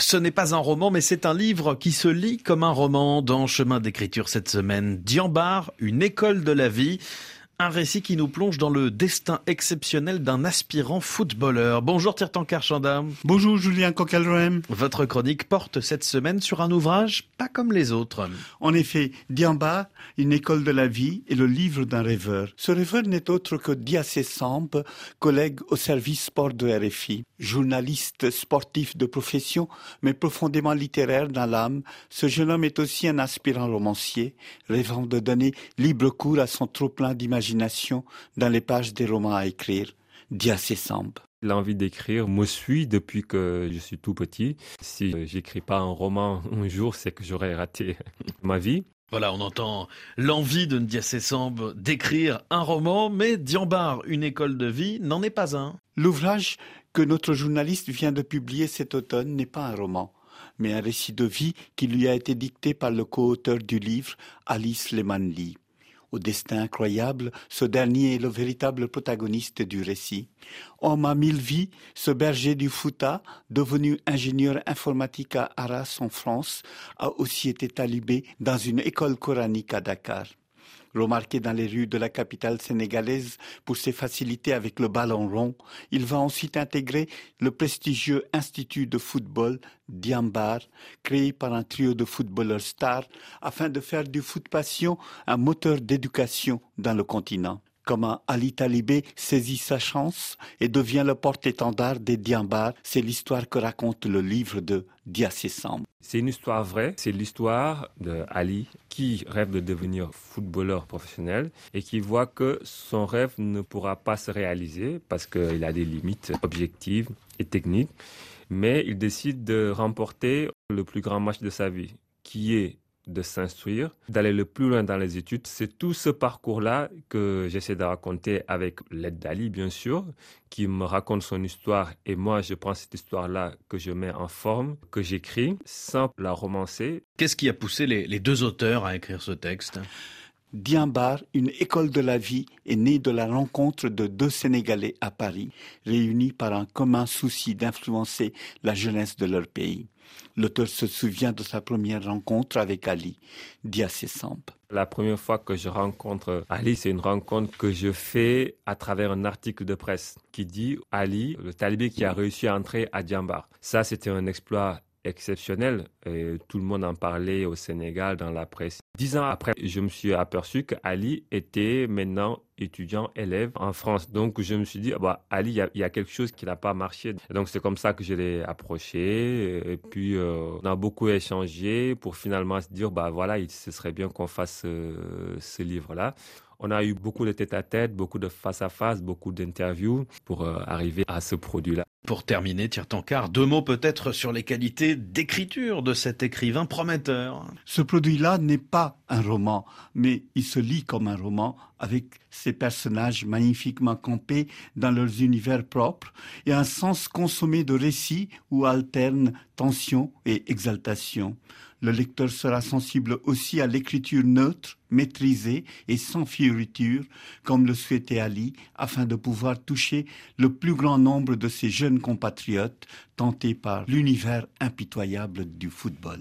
Ce n'est pas un roman, mais c'est un livre qui se lit comme un roman dans Chemin d'écriture cette semaine. Diambar, une école de la vie. Un récit qui nous plonge dans le destin exceptionnel d'un aspirant footballeur. Bonjour Tirtan Karchandam. Bonjour Julien Coquelroem. Votre chronique porte cette semaine sur un ouvrage pas comme les autres. En effet, Diamba, une école de la vie, est le livre d'un rêveur. Ce rêveur n'est autre que Diacé Samb, collègue au service sport de RFI. Journaliste sportif de profession, mais profondément littéraire dans l'âme, ce jeune homme est aussi un aspirant romancier, rêvant de donner libre cours à son trop-plein d'imagination dans les pages des romans à écrire, Diacé Samb. L'envie d'écrire me suit depuis que je suis tout petit. Si j'écris pas un roman un jour, c'est que j'aurais raté ma vie. Voilà, on entend l'envie de Ndiassé Samb d'écrire un roman, mais Diambar, une école de vie, n'en est pas un. L'ouvrage que notre journaliste vient de publier cet automne n'est pas un roman, mais un récit de vie qui lui a été dicté par le co-auteur du livre, Alice Lemanli au destin incroyable, ce dernier est le véritable protagoniste du récit. Homme à mille vies, ce berger du Fouta, devenu ingénieur informatique à Arras en France, a aussi été talibé dans une école coranique à Dakar remarqué dans les rues de la capitale sénégalaise pour ses facilités avec le ballon rond. Il va ensuite intégrer le prestigieux Institut de football Diambar, créé par un trio de footballeurs stars afin de faire du foot passion un moteur d'éducation dans le continent comment Ali Talibé saisit sa chance et devient le porte-étendard des Diambar. C'est l'histoire que raconte le livre de Diassé. C'est une histoire vraie. C'est l'histoire de Ali qui rêve de devenir footballeur professionnel et qui voit que son rêve ne pourra pas se réaliser parce qu'il a des limites objectives et techniques. Mais il décide de remporter le plus grand match de sa vie, qui est de s'instruire, d'aller le plus loin dans les études. C'est tout ce parcours-là que j'essaie de raconter avec l'aide d'Ali, bien sûr, qui me raconte son histoire. Et moi, je prends cette histoire-là que je mets en forme, que j'écris, sans la romancer. Qu'est-ce qui a poussé les, les deux auteurs à écrire ce texte? Diambar, une école de la vie, est née de la rencontre de deux Sénégalais à Paris, réunis par un commun souci d'influencer la jeunesse de leur pays. L'auteur se souvient de sa première rencontre avec Ali, Diassé Samp. La première fois que je rencontre Ali, c'est une rencontre que je fais à travers un article de presse qui dit Ali, le talibé qui a réussi à entrer à Diambar. Ça, c'était un exploit exceptionnel. Tout le monde en parlait au Sénégal, dans la presse. Dix ans après, je me suis aperçu qu'Ali était maintenant étudiant, élève en France. Donc, je me suis dit, ah bah, Ali, il y, a quelque chose qui n'a pas marché. donc, c'est comme ça que je l'ai approché. Et puis, euh, on a beaucoup échangé pour finalement se dire, bah voilà, il, ce serait bien qu'on fasse euh, ce livre-là. On a eu beaucoup de tête-à-tête, beaucoup de face-à-face, beaucoup d'interviews pour euh, arriver à ce produit-là. Pour terminer, Tirtankar, deux mots peut-être sur les qualités d'écriture de cet écrivain prometteur. Ce produit-là n'est pas un roman, mais il se lit comme un roman avec ses personnages magnifiquement campés dans leurs univers propres et un sens consommé de récits où alternent tension et exaltation. Le lecteur sera sensible aussi à l'écriture neutre, maîtrisée et sans fioriture, comme le souhaitait Ali, afin de pouvoir toucher le plus grand nombre de ses jeunes compatriotes tentés par l'univers impitoyable du football.